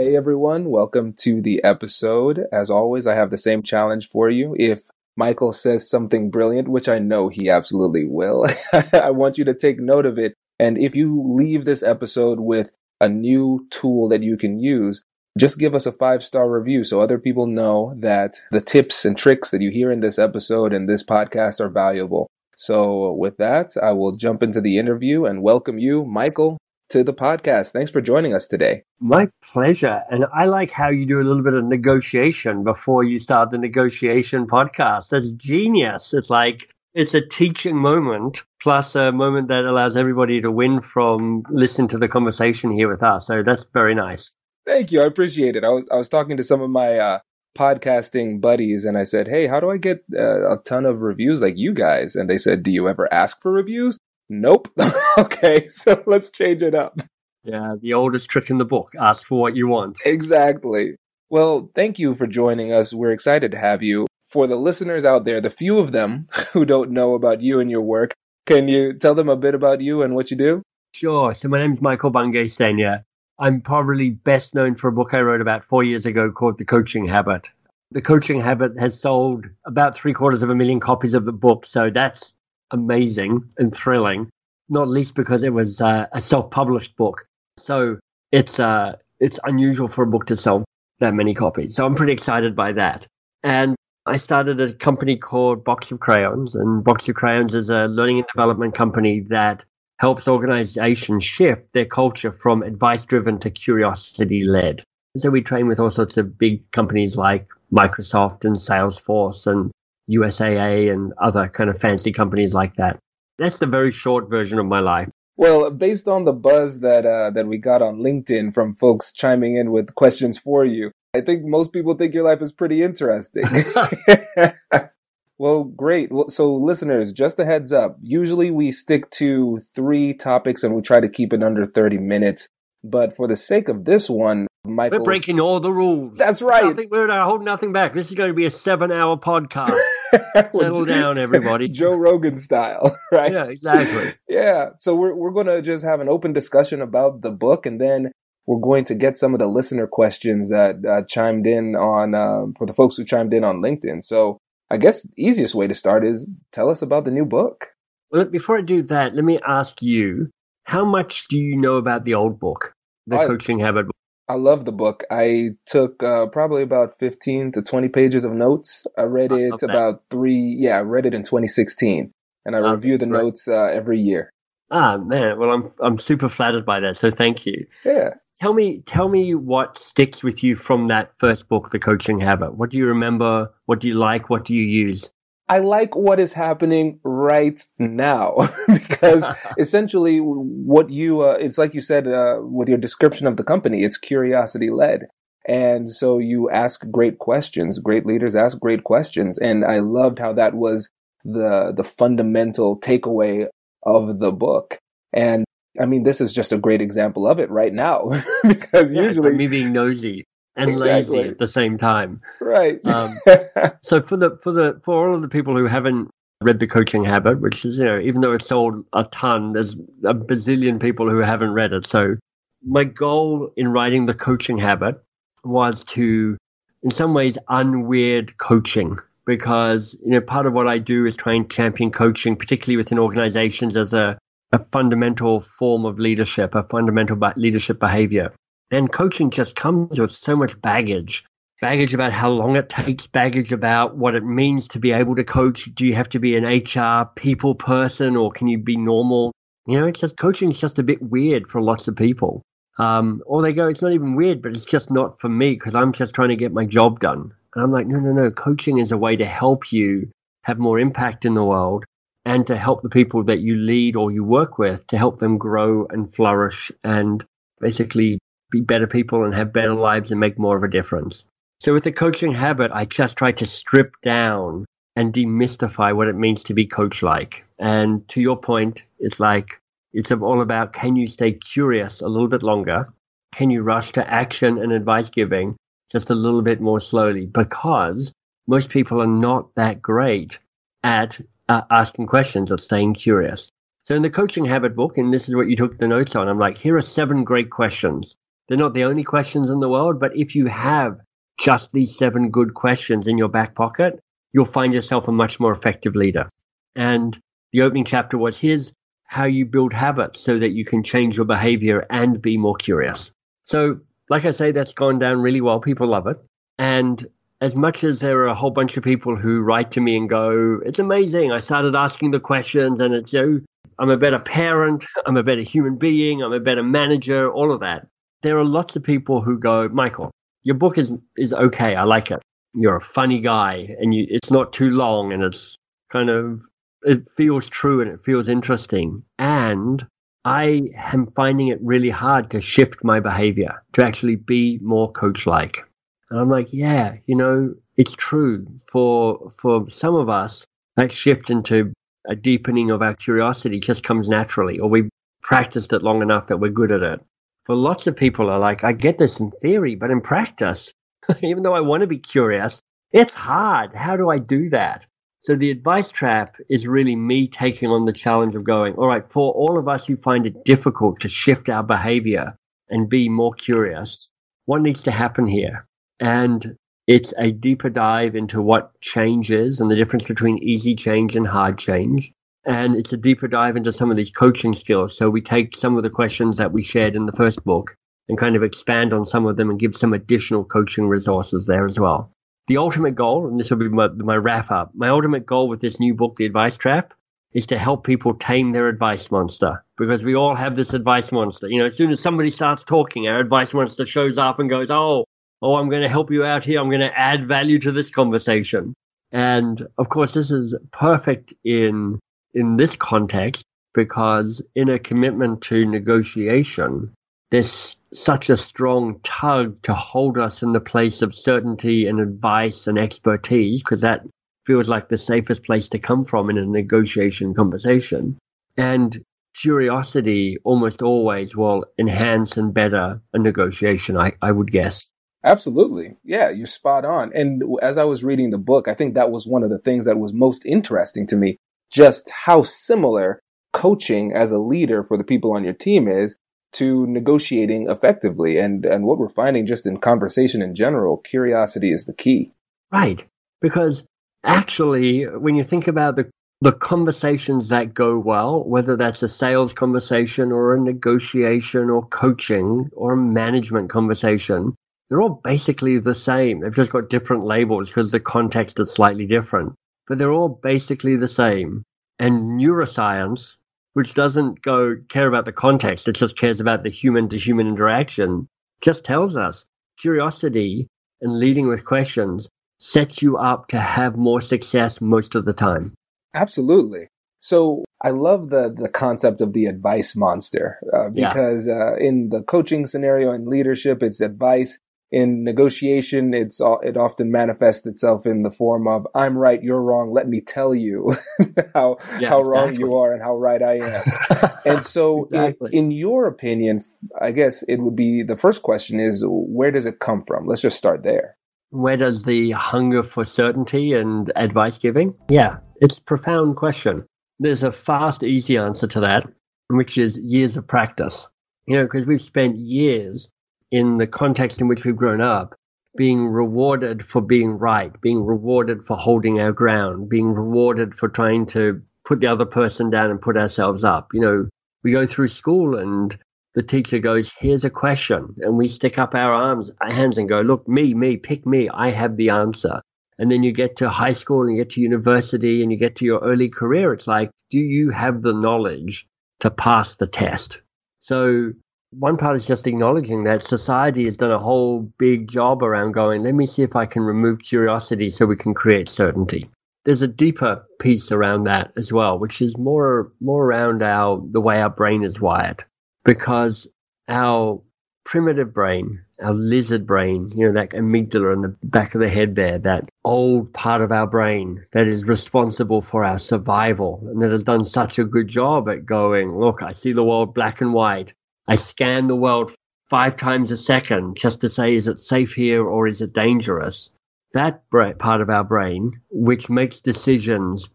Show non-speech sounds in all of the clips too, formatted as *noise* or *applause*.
Hey everyone, welcome to the episode. As always, I have the same challenge for you. If Michael says something brilliant, which I know he absolutely will, *laughs* I want you to take note of it. And if you leave this episode with a new tool that you can use, just give us a five star review so other people know that the tips and tricks that you hear in this episode and this podcast are valuable. So, with that, I will jump into the interview and welcome you, Michael, to the podcast. Thanks for joining us today. My pleasure. And I like how you do a little bit of negotiation before you start the negotiation podcast. That's genius. It's like it's a teaching moment plus a moment that allows everybody to win from listening to the conversation here with us. So that's very nice. Thank you. I appreciate it. I was I was talking to some of my uh, podcasting buddies and I said, "Hey, how do I get uh, a ton of reviews like you guys?" And they said, "Do you ever ask for reviews?" Nope. *laughs* okay, so let's change it up. Yeah, the oldest trick in the book ask for what you want. Exactly. Well, thank you for joining us. We're excited to have you. For the listeners out there, the few of them *laughs* who don't know about you and your work, can you tell them a bit about you and what you do? Sure. So, my name is Michael Bungay Stanier. I'm probably best known for a book I wrote about four years ago called The Coaching Habit. The Coaching Habit has sold about three quarters of a million copies of the book. So, that's amazing and thrilling, not least because it was uh, a self-published book. So it's uh, it's unusual for a book to sell that many copies. So I'm pretty excited by that. And I started a company called Box of Crayons, and Box of Crayons is a learning and development company that helps organizations shift their culture from advice driven to curiosity led. So we train with all sorts of big companies like Microsoft and Salesforce and USAA and other kind of fancy companies like that. That's the very short version of my life. Well, based on the buzz that uh, that we got on LinkedIn from folks chiming in with questions for you, I think most people think your life is pretty interesting. *laughs* *laughs* well, great. Well, so, listeners, just a heads up. Usually, we stick to three topics and we try to keep it under thirty minutes. But for the sake of this one, Michael, we're breaking all the rules. That's right. Nothing, we're not holding nothing back. This is going to be a seven-hour podcast. *laughs* Settle down, everybody. *laughs* Joe Rogan style, *laughs* right? Yeah, exactly. yeah. So we're we're going to just have an open discussion about the book, and then we're going to get some of the listener questions that uh, chimed in on uh, for the folks who chimed in on LinkedIn. So I guess the easiest way to start is tell us about the new book. Well, before I do that, let me ask you: How much do you know about the old book, the I, Coaching Habit? I love the book. I took uh, probably about 15 to 20 pages of notes. I read it about three, yeah, I read it in 2016. And I oh, review the great. notes uh, every year. Ah, man. Well, I'm, I'm super flattered by that. So thank you. Yeah. Tell me, tell me what sticks with you from that first book, The Coaching Habit. What do you remember? What do you like? What do you use? I like what is happening right now *laughs* because *laughs* essentially what you, uh, it's like you said uh, with your description of the company, it's curiosity led. And so you ask great questions. Great leaders ask great questions. And I loved how that was the, the fundamental takeaway of the book. And I mean, this is just a great example of it right now *laughs* because yeah, usually me being nosy and exactly. lazy at the same time. Right. Um, *laughs* so for the for the for all of the people who haven't read the coaching habit, which is you know even though it's sold a ton, there's a bazillion people who haven't read it. So my goal in writing the coaching habit was to, in some ways, unweird coaching because you know part of what I do is try and champion coaching, particularly within organizations, as a a fundamental form of leadership, a fundamental leadership behavior. And coaching just comes with so much baggage baggage about how long it takes, baggage about what it means to be able to coach. Do you have to be an HR people person or can you be normal? You know, it's just coaching is just a bit weird for lots of people. Um, or they go, it's not even weird, but it's just not for me because I'm just trying to get my job done. And I'm like, no, no, no. Coaching is a way to help you have more impact in the world and to help the people that you lead or you work with to help them grow and flourish and basically be better people and have better lives and make more of a difference. So with the coaching habit, I just try to strip down and demystify what it means to be coach like. And to your point, it's like it's all about can you stay curious a little bit longer? Can you rush to action and advice giving just a little bit more slowly? Because most people are not that great at uh, asking questions or staying curious. So in the coaching habit book, and this is what you took the notes on, I'm like, here are seven great questions. They're not the only questions in the world, but if you have just these seven good questions in your back pocket, you'll find yourself a much more effective leader. And the opening chapter was here's how you build habits so that you can change your behavior and be more curious. So, like I say, that's gone down really well. People love it. And as much as there are a whole bunch of people who write to me and go, it's amazing. I started asking the questions and it's, you know, I'm a better parent. *laughs* I'm a better human being. I'm a better manager, all of that. There are lots of people who go, Michael, your book is is okay. I like it. You're a funny guy, and you it's not too long, and it's kind of it feels true and it feels interesting. And I am finding it really hard to shift my behavior to actually be more coach like. And I'm like, yeah, you know, it's true for for some of us that shift into a deepening of our curiosity just comes naturally, or we've practiced it long enough that we're good at it for lots of people are like, I get this in theory, but in practice, *laughs* even though I want to be curious, it's hard. How do I do that? So the advice trap is really me taking on the challenge of going, all right, for all of us who find it difficult to shift our behavior and be more curious, what needs to happen here? And it's a deeper dive into what change is and the difference between easy change and hard change. And it's a deeper dive into some of these coaching skills. So we take some of the questions that we shared in the first book and kind of expand on some of them and give some additional coaching resources there as well. The ultimate goal, and this will be my, my wrap up, my ultimate goal with this new book, The Advice Trap, is to help people tame their advice monster because we all have this advice monster. You know, as soon as somebody starts talking, our advice monster shows up and goes, Oh, oh, I'm going to help you out here. I'm going to add value to this conversation. And of course, this is perfect in in this context because in a commitment to negotiation, there's such a strong tug to hold us in the place of certainty and advice and expertise, because that feels like the safest place to come from in a negotiation conversation. And curiosity almost always will enhance and better a negotiation, I, I would guess. Absolutely. Yeah, you're spot on. And as I was reading the book, I think that was one of the things that was most interesting to me just how similar coaching as a leader for the people on your team is to negotiating effectively. And, and what we're finding just in conversation in general, curiosity is the key. Right. Because actually, when you think about the the conversations that go well, whether that's a sales conversation or a negotiation or coaching or a management conversation, they're all basically the same. They've just got different labels because the context is slightly different but they're all basically the same. And neuroscience, which doesn't go care about the context, it just cares about the human to human interaction, just tells us curiosity and leading with questions sets you up to have more success most of the time. Absolutely. So I love the the concept of the advice monster uh, because yeah. uh, in the coaching scenario and leadership, it's advice in negotiation, it's it often manifests itself in the form of "I'm right, you're wrong. Let me tell you *laughs* how yeah, how exactly. wrong you are and how right I am." *laughs* and so, exactly. in, in your opinion, I guess it would be the first question is where does it come from? Let's just start there. Where does the hunger for certainty and advice giving? Yeah, it's a profound question. There's a fast, easy answer to that, which is years of practice. You know, because we've spent years in the context in which we've grown up, being rewarded for being right, being rewarded for holding our ground, being rewarded for trying to put the other person down and put ourselves up. You know, we go through school and the teacher goes, Here's a question. And we stick up our arms, our hands and go, Look, me, me, pick me. I have the answer. And then you get to high school and you get to university and you get to your early career. It's like, do you have the knowledge to pass the test? So one part is just acknowledging that society has done a whole big job around going, let me see if I can remove curiosity so we can create certainty. There's a deeper piece around that as well, which is more more around our the way our brain is wired. Because our primitive brain, our lizard brain, you know, that amygdala in the back of the head there, that old part of our brain that is responsible for our survival and that has done such a good job at going, look, I see the world black and white. I scan the world five times a second just to say, is it safe here or is it dangerous? That part of our brain, which makes decisions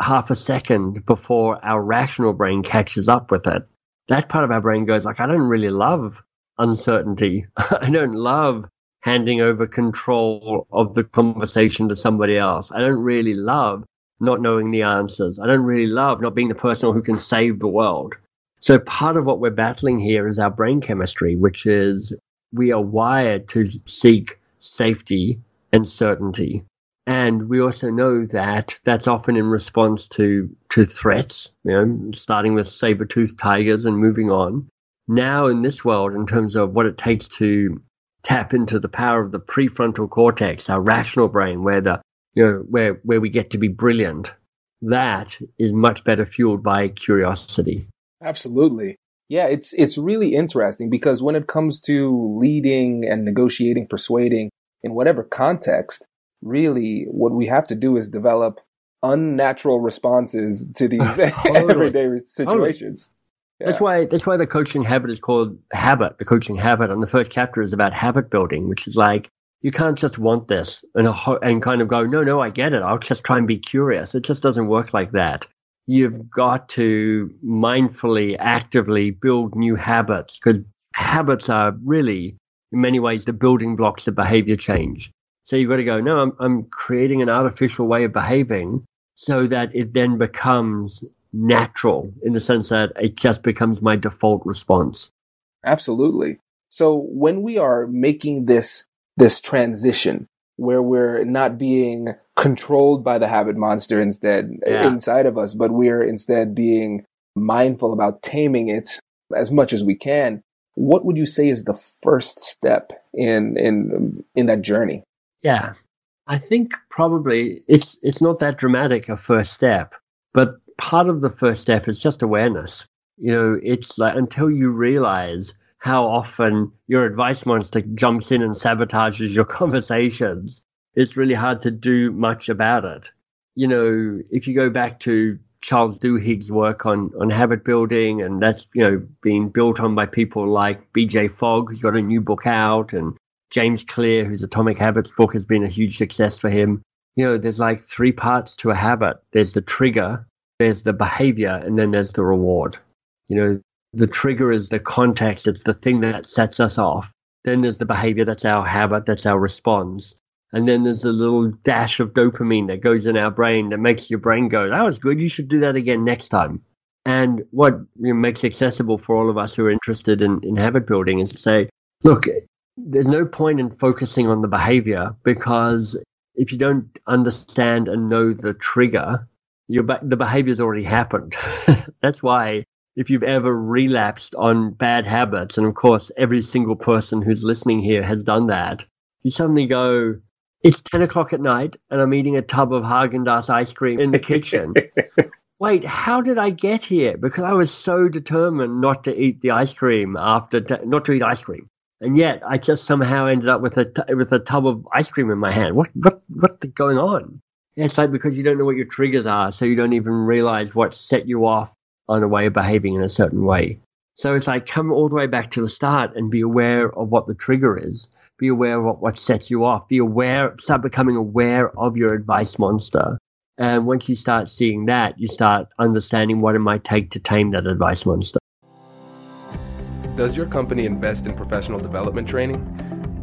half a second before our rational brain catches up with it, that part of our brain goes like, I don't really love uncertainty. *laughs* I don't love handing over control of the conversation to somebody else. I don't really love not knowing the answers. I don't really love not being the person who can save the world. So part of what we're battling here is our brain chemistry, which is we are wired to seek safety and certainty. And we also know that that's often in response to, to threats, you know, starting with saber-toothed tigers and moving on. Now in this world, in terms of what it takes to tap into the power of the prefrontal cortex, our rational brain, where the, you know, where, where we get to be brilliant, that is much better fueled by curiosity. Absolutely. Yeah, it's it's really interesting because when it comes to leading and negotiating, persuading in whatever context, really what we have to do is develop unnatural responses to *laughs* these everyday situations. Yeah. That's why that's why the coaching habit is called habit. The coaching habit, and the first chapter is about habit building, which is like you can't just want this and and kind of go, no, no, I get it. I'll just try and be curious. It just doesn't work like that you've got to mindfully, actively build new habits because habits are really, in many ways, the building blocks of behavior change. So you've got to go, no, I'm, I'm creating an artificial way of behaving so that it then becomes natural in the sense that it just becomes my default response. Absolutely. So when we are making this this transition where we're not being controlled by the habit monster instead yeah. inside of us, but we're instead being mindful about taming it as much as we can. What would you say is the first step in in in that journey? Yeah, I think probably it's it's not that dramatic a first step, but part of the first step is just awareness. You know, it's like until you realize how often your advice monster jumps in and sabotages your *laughs* conversations it's really hard to do much about it. You know, if you go back to Charles Duhigg's work on, on habit building, and that's, you know, being built on by people like BJ Fogg, who's got a new book out, and James Clear, whose Atomic Habits book has been a huge success for him. You know, there's like three parts to a habit there's the trigger, there's the behavior, and then there's the reward. You know, the trigger is the context, it's the thing that sets us off. Then there's the behavior, that's our habit, that's our response. And then there's the little dash of dopamine that goes in our brain that makes your brain go, that was good. You should do that again next time. And what you know, makes accessible for all of us who are interested in, in habit building is to say, look, there's no point in focusing on the behavior because if you don't understand and know the trigger, your the behavior's already happened. *laughs* That's why if you've ever relapsed on bad habits, and of course every single person who's listening here has done that, you suddenly go, it's 10 o'clock at night and I'm eating a tub of Haagen-Dazs ice cream in the kitchen. *laughs* Wait, how did I get here? Because I was so determined not to eat the ice cream after, t- not to eat ice cream. And yet I just somehow ended up with a, t- with a tub of ice cream in my hand. What, what, what's going on? It's like because you don't know what your triggers are, so you don't even realize what set you off on a way of behaving in a certain way. So it's like come all the way back to the start and be aware of what the trigger is. Be aware of what, what sets you off. Be aware, start becoming aware of your advice monster. And once you start seeing that, you start understanding what it might take to tame that advice monster. Does your company invest in professional development training?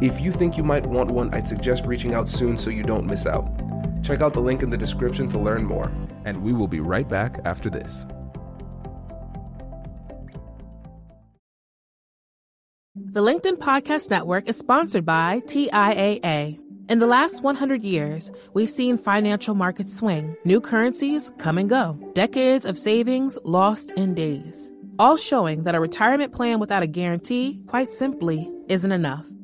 If you think you might want one, I'd suggest reaching out soon so you don't miss out. Check out the link in the description to learn more, and we will be right back after this. The LinkedIn Podcast Network is sponsored by TIAA. In the last 100 years, we've seen financial markets swing, new currencies come and go, decades of savings lost in days, all showing that a retirement plan without a guarantee, quite simply, isn't enough.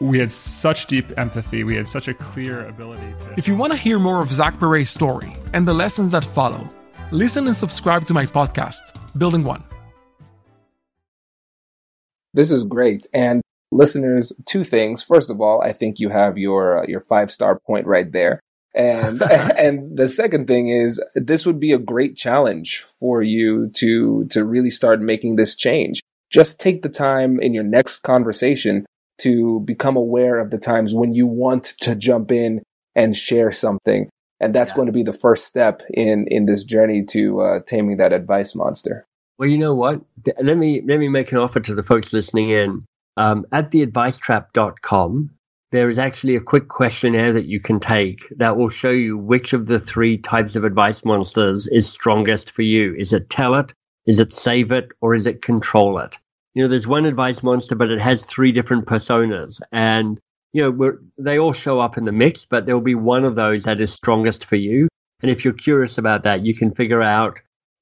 we had such deep empathy. We had such a clear ability to. If you want to hear more of Zach Perret's story and the lessons that follow, listen and subscribe to my podcast, Building One. This is great. And listeners, two things. First of all, I think you have your uh, your five star point right there. And *laughs* and the second thing is this would be a great challenge for you to to really start making this change. Just take the time in your next conversation to become aware of the times when you want to jump in and share something. And that's yeah. going to be the first step in, in this journey to uh, taming that advice monster. Well, you know what? Let me, let me make an offer to the folks listening in. Um, at theadvicetrap.com, there is actually a quick questionnaire that you can take that will show you which of the three types of advice monsters is strongest for you. Is it tell it? Is it save it? Or is it control it? You know, there's one advice monster, but it has three different personas. And, you know, they all show up in the mix, but there'll be one of those that is strongest for you. And if you're curious about that, you can figure out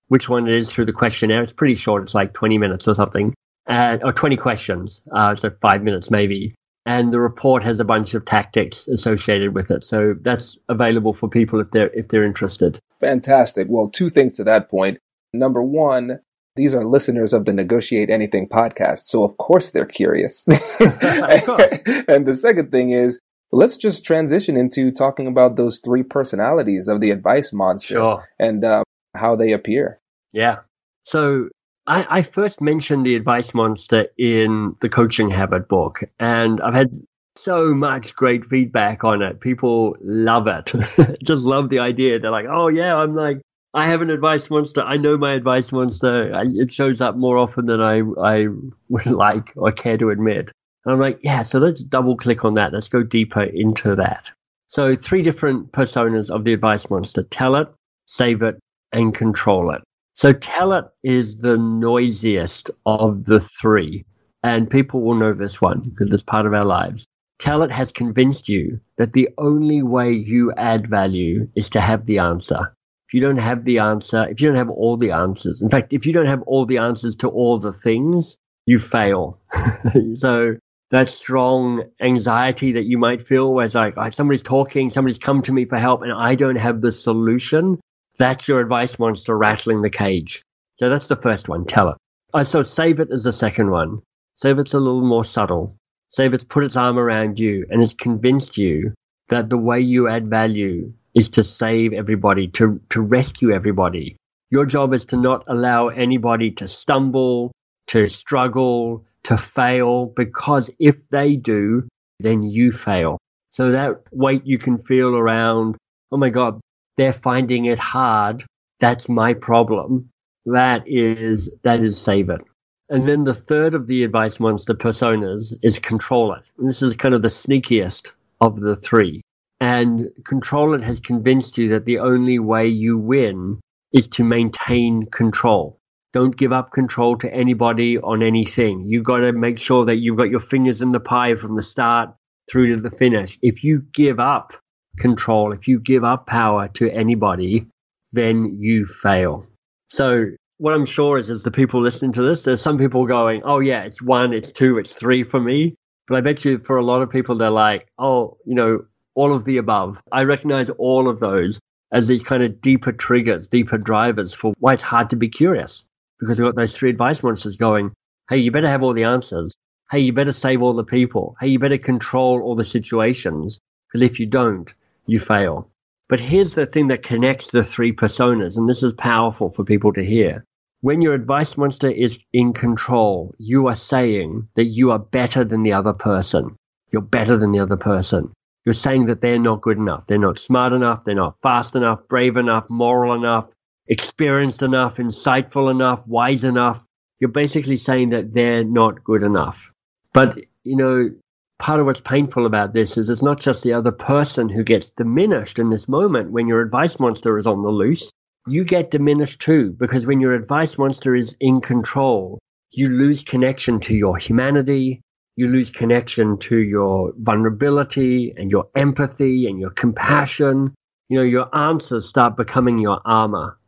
which one it is through the questionnaire. It's pretty short. It's like 20 minutes or something, uh, or 20 questions. Uh, so five minutes maybe. And the report has a bunch of tactics associated with it. So that's available for people if they're, if they're interested. Fantastic. Well, two things to that point. Number one, these are listeners of the Negotiate Anything podcast. So of course they're curious. *laughs* *laughs* and the second thing is, let's just transition into talking about those three personalities of the advice monster sure. and um, how they appear. Yeah. So I, I, first mentioned the advice monster in the coaching habit book, and I've had so much great feedback on it. People love it. *laughs* just love the idea. They're like, oh yeah, I'm like I have an advice monster. I know my advice monster. I, it shows up more often than I, I would *laughs* like or care to admit. And I'm like, yeah, so let's double click on that. Let's go deeper into that. So three different personas of the advice monster. Tell it, save it, and control it. So tell it is the noisiest of the three. And people will know this one because it's part of our lives. Tell it has convinced you that the only way you add value is to have the answer you don't have the answer, if you don't have all the answers, in fact, if you don't have all the answers to all the things, you fail. *laughs* so that strong anxiety that you might feel where it's like, oh, somebody's talking, somebody's come to me for help, and I don't have the solution. That's your advice monster rattling the cage. So that's the first one. Tell it. Oh, so save it as the second one. Save it's a little more subtle. Save it's put its arm around you and it's convinced you that the way you add value is to save everybody, to, to rescue everybody. Your job is to not allow anybody to stumble, to struggle, to fail, because if they do, then you fail. So that weight you can feel around, oh my God, they're finding it hard. That's my problem. That is, that is save it. And then the third of the advice monster personas is control it. And this is kind of the sneakiest of the three. And control it has convinced you that the only way you win is to maintain control. Don't give up control to anybody on anything. You've got to make sure that you've got your fingers in the pie from the start through to the finish. If you give up control, if you give up power to anybody, then you fail. So what I'm sure is, is the people listening to this, there's some people going, oh yeah, it's one, it's two, it's three for me. But I bet you for a lot of people, they're like, oh, you know, all of the above. I recognize all of those as these kind of deeper triggers, deeper drivers for why it's hard to be curious. Because we've got those three advice monsters going, hey, you better have all the answers. Hey, you better save all the people. Hey, you better control all the situations. Because if you don't, you fail. But here's the thing that connects the three personas, and this is powerful for people to hear. When your advice monster is in control, you are saying that you are better than the other person. You're better than the other person. You're saying that they're not good enough. They're not smart enough. They're not fast enough, brave enough, moral enough, experienced enough, insightful enough, wise enough. You're basically saying that they're not good enough. But, you know, part of what's painful about this is it's not just the other person who gets diminished in this moment when your advice monster is on the loose. You get diminished too, because when your advice monster is in control, you lose connection to your humanity, you lose connection to your vulnerability and your empathy and your compassion. You know, your answers start becoming your armor.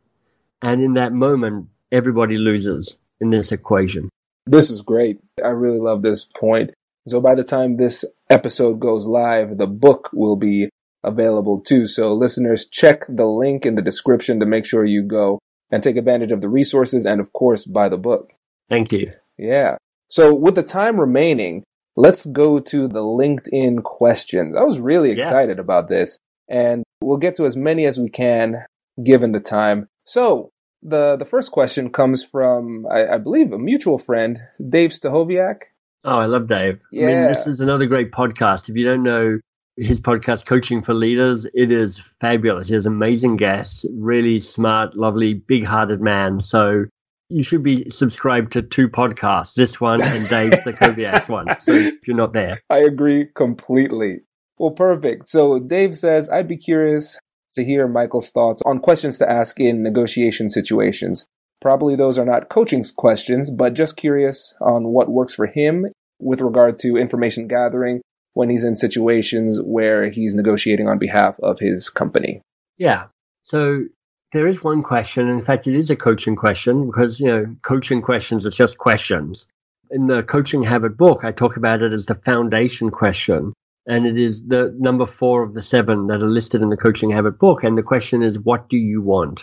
And in that moment, everybody loses in this equation. This is great. I really love this point. So by the time this episode goes live, the book will be available too. So listeners, check the link in the description to make sure you go and take advantage of the resources and of course buy the book. Thank you. Yeah. So with the time remaining, let's go to the LinkedIn questions. I was really excited yeah. about this and we'll get to as many as we can given the time. So the the first question comes from I, I believe a mutual friend, Dave Stachowiak. Oh, I love Dave. Yeah. I mean, this is another great podcast. If you don't know his podcast, Coaching for Leaders, it is fabulous. He has amazing guests, really smart, lovely, big hearted man. So you should be subscribed to two podcasts, this one and Dave Stachowiak's *laughs* one. So if you're not there. I agree completely. Well, perfect. So Dave says, I'd be curious to hear Michael's thoughts on questions to ask in negotiation situations. Probably those are not coaching questions, but just curious on what works for him with regard to information gathering when he's in situations where he's negotiating on behalf of his company. Yeah. So there is one question. and In fact, it is a coaching question because, you know, coaching questions are just questions. In the coaching habit book, I talk about it as the foundation question. And it is the number four of the seven that are listed in the coaching habit book. And the question is, what do you want?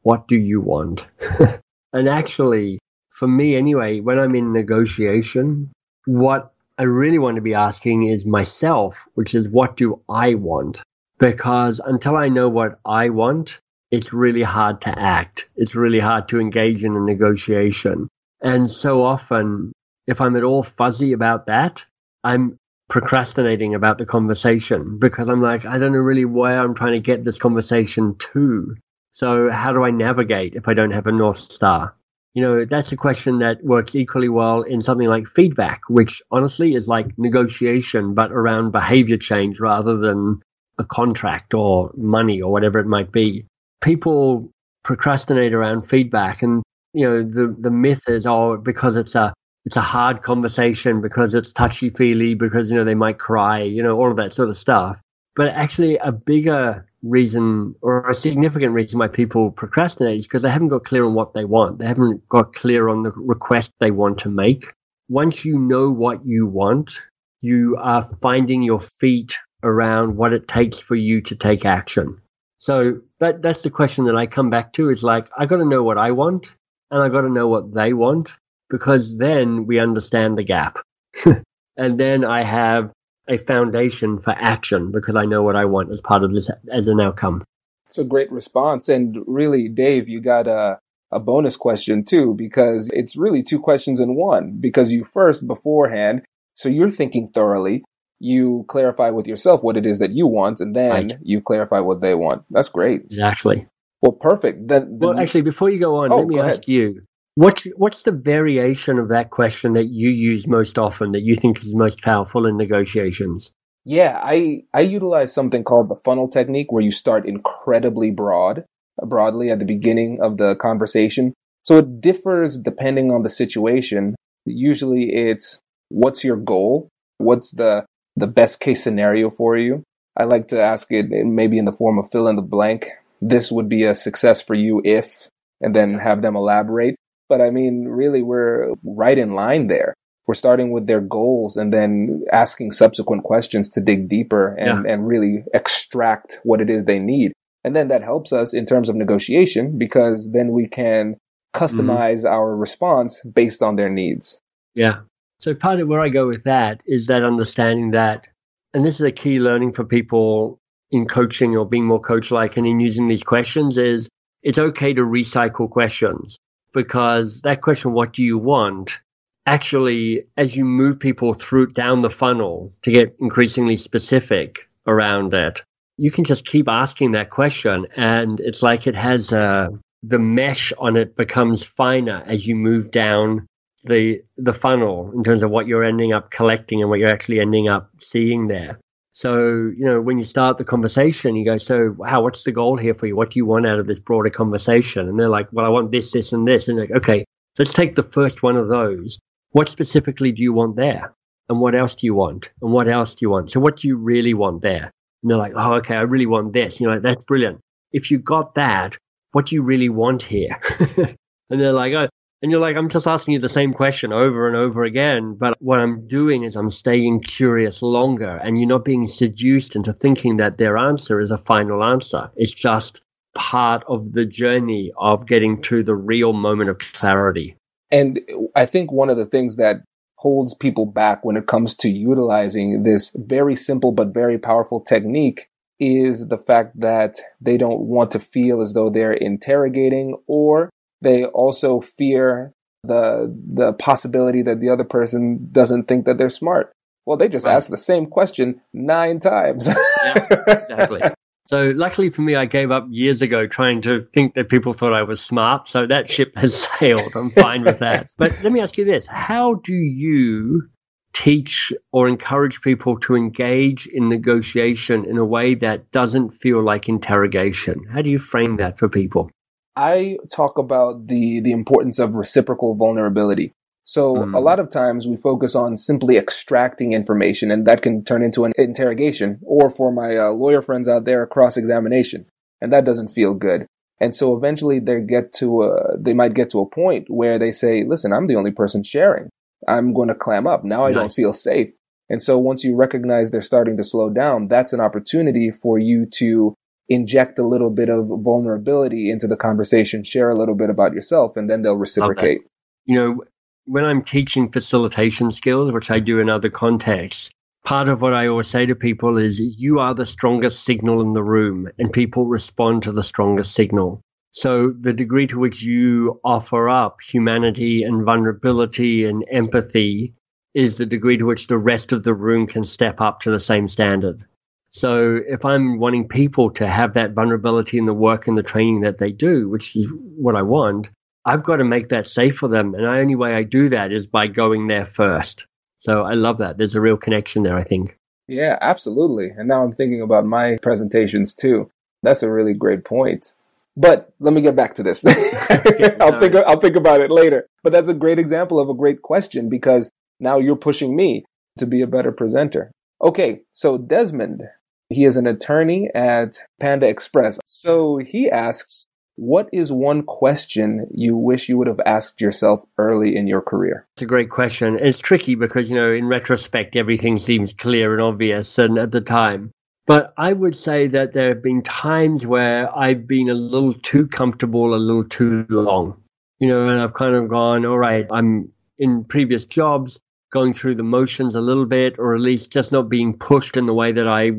What do you want? *laughs* and actually, for me anyway, when I'm in negotiation, what I really want to be asking is myself, which is what do I want? Because until I know what I want, it's really hard to act. It's really hard to engage in a negotiation. And so often, if I'm at all fuzzy about that, I'm procrastinating about the conversation because I'm like, I don't know really where I'm trying to get this conversation to. So how do I navigate if I don't have a North Star? You know, that's a question that works equally well in something like feedback, which honestly is like negotiation, but around behavior change rather than a contract or money or whatever it might be. People procrastinate around feedback and you know the the myth is oh because it's a it's a hard conversation because it's touchy feely because you know they might cry you know all of that sort of stuff but actually a bigger reason or a significant reason why people procrastinate is because they haven't got clear on what they want. They haven't got clear on the request they want to make. Once you know what you want, you are finding your feet around what it takes for you to take action. So that that's the question that I come back to is like I got to know what I want and I got to know what they want because then we understand the gap. *laughs* and then I have a foundation for action because I know what I want as part of this as an outcome. It's a great response. And really, Dave, you got a, a bonus question too, because it's really two questions in one. Because you first, beforehand, so you're thinking thoroughly, you clarify with yourself what it is that you want, and then right. you clarify what they want. That's great. Exactly. Well, perfect. Then, then well, actually, before you go on, oh, let me ask ahead. you What's what's the variation of that question that you use most often that you think is most powerful in negotiations? Yeah, I I utilize something called the funnel technique where you start incredibly broad, broadly at the beginning of the conversation. So it differs depending on the situation. Usually it's what's your goal? What's the the best case scenario for you? I like to ask it maybe in the form of fill in the blank. This would be a success for you if, and then have them elaborate. But I mean, really, we're right in line there. We're starting with their goals and then asking subsequent questions to dig deeper and, yeah. and really extract what it is they need. And then that helps us in terms of negotiation because then we can customize mm-hmm. our response based on their needs. Yeah. So part of where I go with that is that understanding that, and this is a key learning for people in coaching or being more coach like and in using these questions is it's okay to recycle questions because that question, what do you want? Actually, as you move people through down the funnel to get increasingly specific around it, you can just keep asking that question. And it's like it has a, uh, the mesh on it becomes finer as you move down the the funnel in terms of what you're ending up collecting and what you're actually ending up seeing there. So, you know, when you start the conversation, you go, So, wow, what's the goal here for you? What do you want out of this broader conversation? And they're like, Well, I want this, this, and this. And like, okay, let's take the first one of those. What specifically do you want there? And what else do you want? And what else do you want? So, what do you really want there? And they're like, Oh, okay, I really want this. You know, that's brilliant. If you got that, what do you really want here? *laughs* and they're like, Oh, and you're like, I'm just asking you the same question over and over again. But what I'm doing is I'm staying curious longer and you're not being seduced into thinking that their answer is a final answer. It's just part of the journey of getting to the real moment of clarity. And I think one of the things that holds people back when it comes to utilizing this very simple but very powerful technique is the fact that they don't want to feel as though they're interrogating or they also fear the the possibility that the other person doesn't think that they're smart. Well, they just right. asked the same question nine times. yeah, exactly. *laughs* So luckily for me, I gave up years ago trying to think that people thought I was smart. So that ship has *laughs* sailed. I'm fine with that. *laughs* But let me ask you this: How do you teach or encourage people to engage in negotiation in a way that doesn't feel like interrogation? How do you frame that for people? I talk about the the importance of reciprocal vulnerability. So mm. a lot of times we focus on simply extracting information, and that can turn into an interrogation, or for my uh, lawyer friends out there, cross examination, and that doesn't feel good. And so eventually they get to a, they might get to a point where they say, "Listen, I'm the only person sharing. I'm going to clam up. Now I nice. don't feel safe." And so once you recognize they're starting to slow down, that's an opportunity for you to inject a little bit of vulnerability into the conversation, share a little bit about yourself, and then they'll reciprocate. You know, when I'm teaching facilitation skills, which I do in other contexts, part of what I always say to people is you are the strongest signal in the room, and people respond to the strongest signal. So the degree to which you offer up humanity and vulnerability and empathy is the degree to which the rest of the room can step up to the same standard. So if I'm wanting people to have that vulnerability in the work and the training that they do, which is what I want, I've got to make that safe for them. And the only way I do that is by going there first. So I love that. There's a real connection there, I think. Yeah, absolutely. And now I'm thinking about my presentations too. That's a really great point. But let me get back to this. *laughs* I'll think I'll think about it later. But that's a great example of a great question because now you're pushing me to be a better presenter. Okay, so Desmond, He is an attorney at Panda Express. So he asks, what is one question you wish you would have asked yourself early in your career? It's a great question. It's tricky because, you know, in retrospect, everything seems clear and obvious. And at the time, but I would say that there have been times where I've been a little too comfortable, a little too long. You know, and I've kind of gone, all right, I'm in previous jobs going through the motions a little bit, or at least just not being pushed in the way that I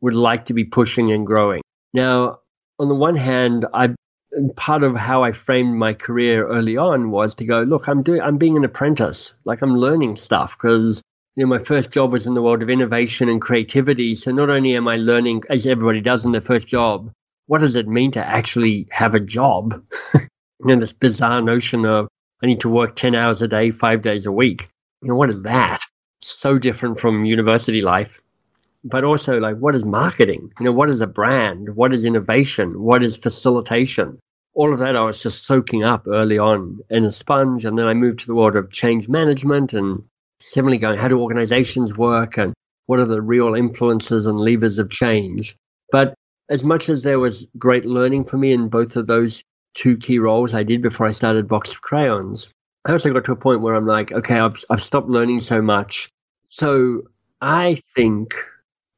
would like to be pushing and growing. Now, on the one hand, I part of how I framed my career early on was to go, look, I'm doing, I'm being an apprentice, like I'm learning stuff because you know my first job was in the world of innovation and creativity. So not only am I learning, as everybody does in their first job, what does it mean to actually have a job? *laughs* you know, this bizarre notion of I need to work ten hours a day, five days a week. You know, what is that? So different from university life but also like what is marketing? You know, what is a brand? What is innovation? What is facilitation? All of that I was just soaking up early on in a sponge. And then I moved to the world of change management and similarly going, how do organizations work and what are the real influences and levers of change? But as much as there was great learning for me in both of those two key roles I did before I started Box of Crayons, I also got to a point where I'm like, okay, I've, I've stopped learning so much. So I think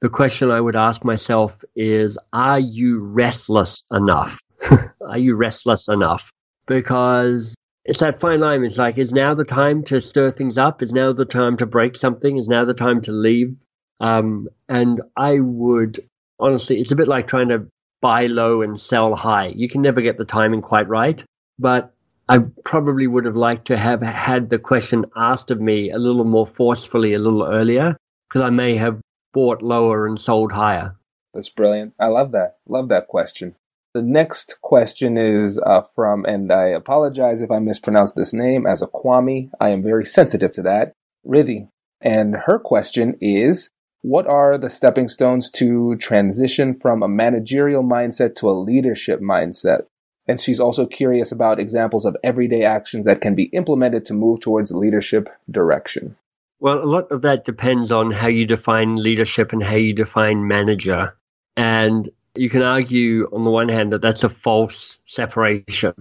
the question I would ask myself is Are you restless enough? *laughs* are you restless enough? Because it's that fine line. It's like, is now the time to stir things up? Is now the time to break something? Is now the time to leave? Um, and I would honestly, it's a bit like trying to buy low and sell high. You can never get the timing quite right. But I probably would have liked to have had the question asked of me a little more forcefully a little earlier because I may have bought lower and sold higher? That's brilliant. I love that. Love that question. The next question is uh, from, and I apologize if I mispronounce this name, as a Kwame. I am very sensitive to that. Riddhi. And her question is What are the stepping stones to transition from a managerial mindset to a leadership mindset? And she's also curious about examples of everyday actions that can be implemented to move towards leadership direction. Well, a lot of that depends on how you define leadership and how you define manager. And you can argue on the one hand that that's a false separation,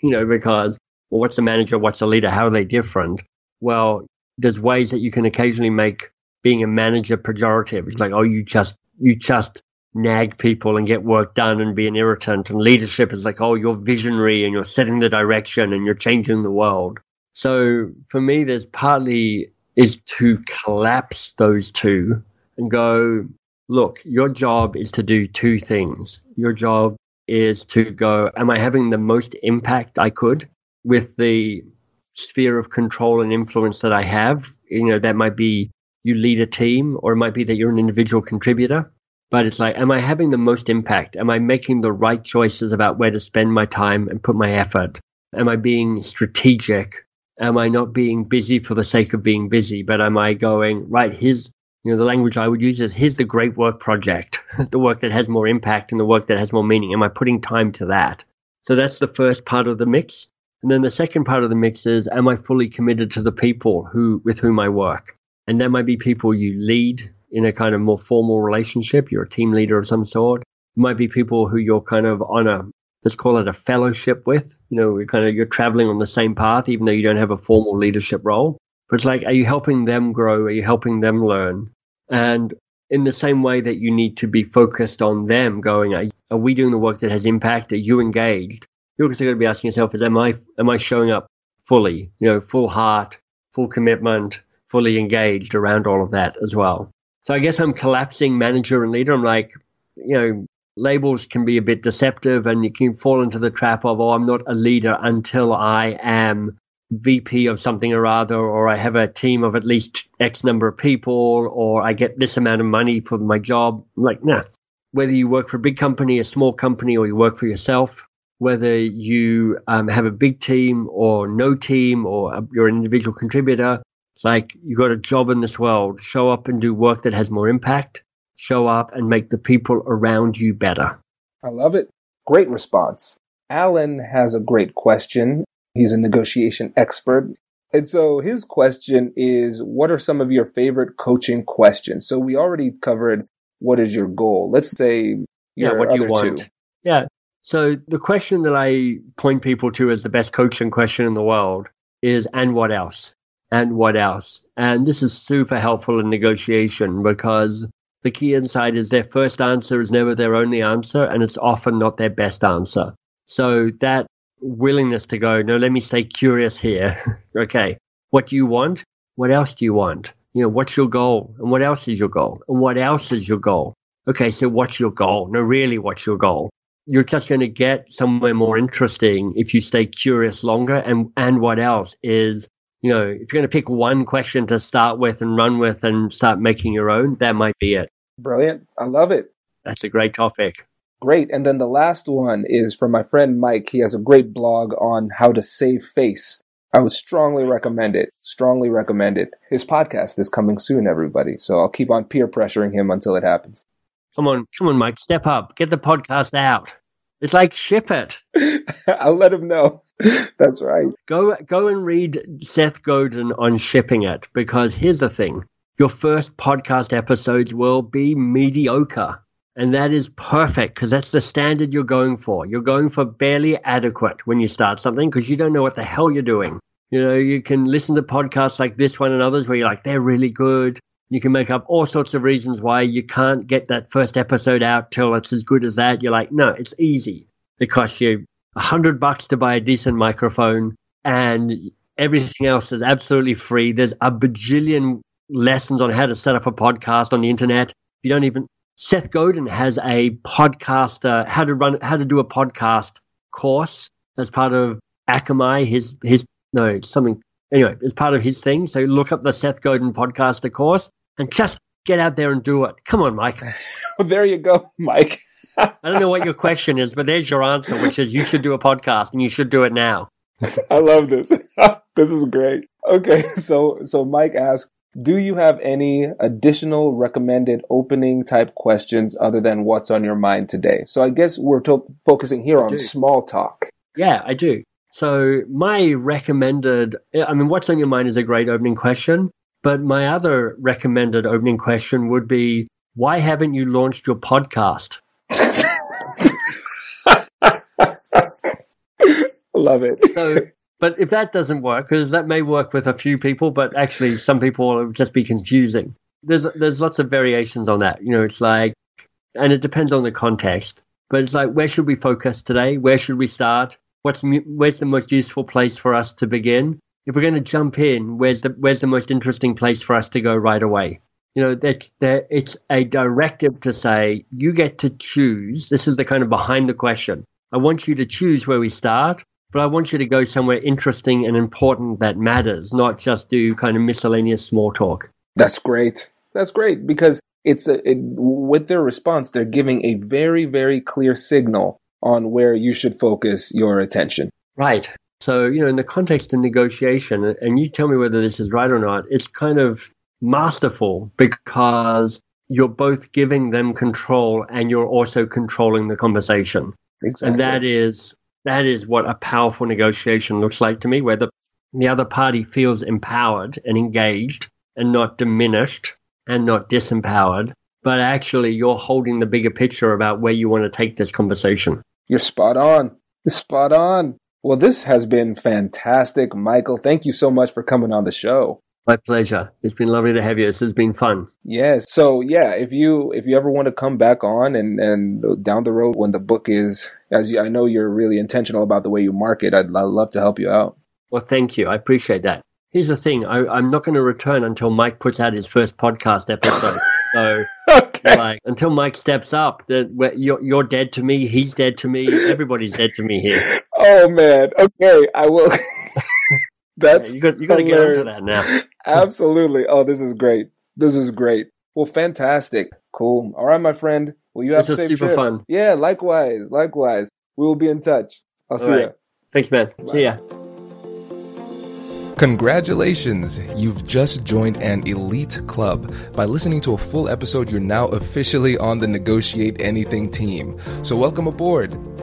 you know, because, well, what's a manager? What's a leader? How are they different? Well, there's ways that you can occasionally make being a manager pejorative. It's like, oh, you just, you just nag people and get work done and be an irritant. And leadership is like, oh, you're visionary and you're setting the direction and you're changing the world. So for me, there's partly is to collapse those two and go, look, your job is to do two things. Your job is to go, am I having the most impact I could with the sphere of control and influence that I have? You know, that might be you lead a team or it might be that you're an individual contributor. But it's like, am I having the most impact? Am I making the right choices about where to spend my time and put my effort? Am I being strategic Am I not being busy for the sake of being busy, but am I going, right, here's, you know, the language I would use is here's the great work project, *laughs* the work that has more impact and the work that has more meaning. Am I putting time to that? So that's the first part of the mix. And then the second part of the mix is, am I fully committed to the people who, with whom I work? And there might be people you lead in a kind of more formal relationship. You're a team leader of some sort. It might be people who you're kind of on a let's call it a fellowship with. You know, you're kind of you're traveling on the same path, even though you don't have a formal leadership role. But it's like, are you helping them grow? Are you helping them learn? And in the same way that you need to be focused on them, going, are, are we doing the work that has impact? Are you engaged? You're also going to be asking yourself, is am I am I showing up fully? You know, full heart, full commitment, fully engaged around all of that as well. So I guess I'm collapsing manager and leader. I'm like, you know, labels can be a bit deceptive and you can fall into the trap of, oh, I'm not a leader until I am VP of something or other, or I have a team of at least X number of people, or I get this amount of money for my job. Like, nah. Whether you work for a big company, a small company, or you work for yourself, whether you um, have a big team or no team, or you're an individual contributor, it's like you got a job in this world. Show up and do work that has more impact show up and make the people around you better. I love it. Great response. Alan has a great question. He's a negotiation expert. And so his question is What are some of your favorite coaching questions? So we already covered what is your goal? Let's say yeah, what you want. Two. Yeah. So the question that I point people to as the best coaching question in the world is, and what else? And what else? And this is super helpful in negotiation because the key insight is their first answer is never their only answer, and it's often not their best answer. So that willingness to go, no, let me stay curious here. *laughs* okay, what do you want? What else do you want? You know, what's your goal? And what else is your goal? And what else is your goal? Okay, so what's your goal? No, really, what's your goal? You're just going to get somewhere more interesting if you stay curious longer. And, and what else is, you know, if you're going to pick one question to start with and run with and start making your own, that might be it. Brilliant. I love it. That's a great topic. Great. And then the last one is from my friend Mike. He has a great blog on how to save face. I would strongly recommend it. Strongly recommend it. His podcast is coming soon, everybody. So I'll keep on peer pressuring him until it happens. Come on, come on, Mike, step up. Get the podcast out. It's like ship it. *laughs* I'll let him know. *laughs* That's right. Go go and read Seth Godin on shipping it because here's the thing. Your first podcast episodes will be mediocre. And that is perfect because that's the standard you're going for. You're going for barely adequate when you start something because you don't know what the hell you're doing. You know, you can listen to podcasts like this one and others where you're like, they're really good. You can make up all sorts of reasons why you can't get that first episode out till it's as good as that. You're like, no, it's easy. It costs you a hundred bucks to buy a decent microphone and everything else is absolutely free. There's a bajillion lessons on how to set up a podcast on the internet. You don't even Seth Godin has a podcast, uh, how to run, how to do a podcast course as part of Akimbo. His, his, no, something. Anyway, as part of his thing. So look up the Seth Godin podcaster course and just get out there and do it. Come on, Mike. well, *laughs* there you go, Mike. *laughs* I don't know what your question is, but there's your answer, which is you should do a podcast and you should do it now. *laughs* I love this. this is great. Okay, so so Mike asked, do you have any additional recommended opening type questions other than what's on your mind today? So I guess we're to- focusing here I on do. small talk. Yeah, I do. So my recommended, I mean, what's on your mind is a great opening question. But my other recommended opening question would be, why haven't you launched your podcast? *laughs* Love it. So *laughs* but if that doesn't work, because that may work with a few people, but actually some people will just be confusing. There's there's lots of variations on that. You know, it's like, and it depends on the context. But it's like, where should we focus today? Where should we start? What's where's the most useful place for us to begin? If we're going to jump in, where's the where's the most interesting place for us to go right away? You know, that that it's a directive to say you get to choose. This is the kind of behind the question. I want you to choose where we start but I want you to go somewhere interesting and important that matters, not just do kind of miscellaneous small talk. That's great. That's great because it's a, it, with their response, they're giving a very, very clear signal on where you should focus your attention. Right. So, you know, in the context of negotiation, and you tell me whether this is right or not, it's kind of masterful because you're both giving them control and you're also controlling the conversation. Exactly. And that is that is what a powerful negotiation looks like to me, where the, the other party feels empowered and engaged and not diminished and not disempowered, but actually you're holding the bigger picture about where you want to take this conversation. You're spot on. Spot on. Well, this has been fantastic, Michael. Thank you so much for coming on the show. My pleasure. It's been lovely to have you. This has been fun. Yes. So yeah, if you if you ever want to come back on and and down the road when the book is, as you, I know you're really intentional about the way you market, I'd, I'd love to help you out. Well, thank you. I appreciate that. Here's the thing: I, am not going to return until Mike puts out his first podcast episode. so, *laughs* okay. like, until Mike steps up, that you're you're dead to me. He's dead to me. Everybody's dead to me here. Oh man. Okay, I will. *laughs* That's yeah, you got you got to get into that now. *laughs* Absolutely. Oh, this is great. This is great. Well, fantastic. Cool. All right, my friend. Well, you have this a safe super trip. fun. Yeah, likewise. Likewise. We will be in touch. I'll All see right. you. Thanks, man. Bye. See ya. Congratulations! You've just joined an elite club. By listening to a full episode, you're now officially on the Negotiate Anything team. So, welcome aboard.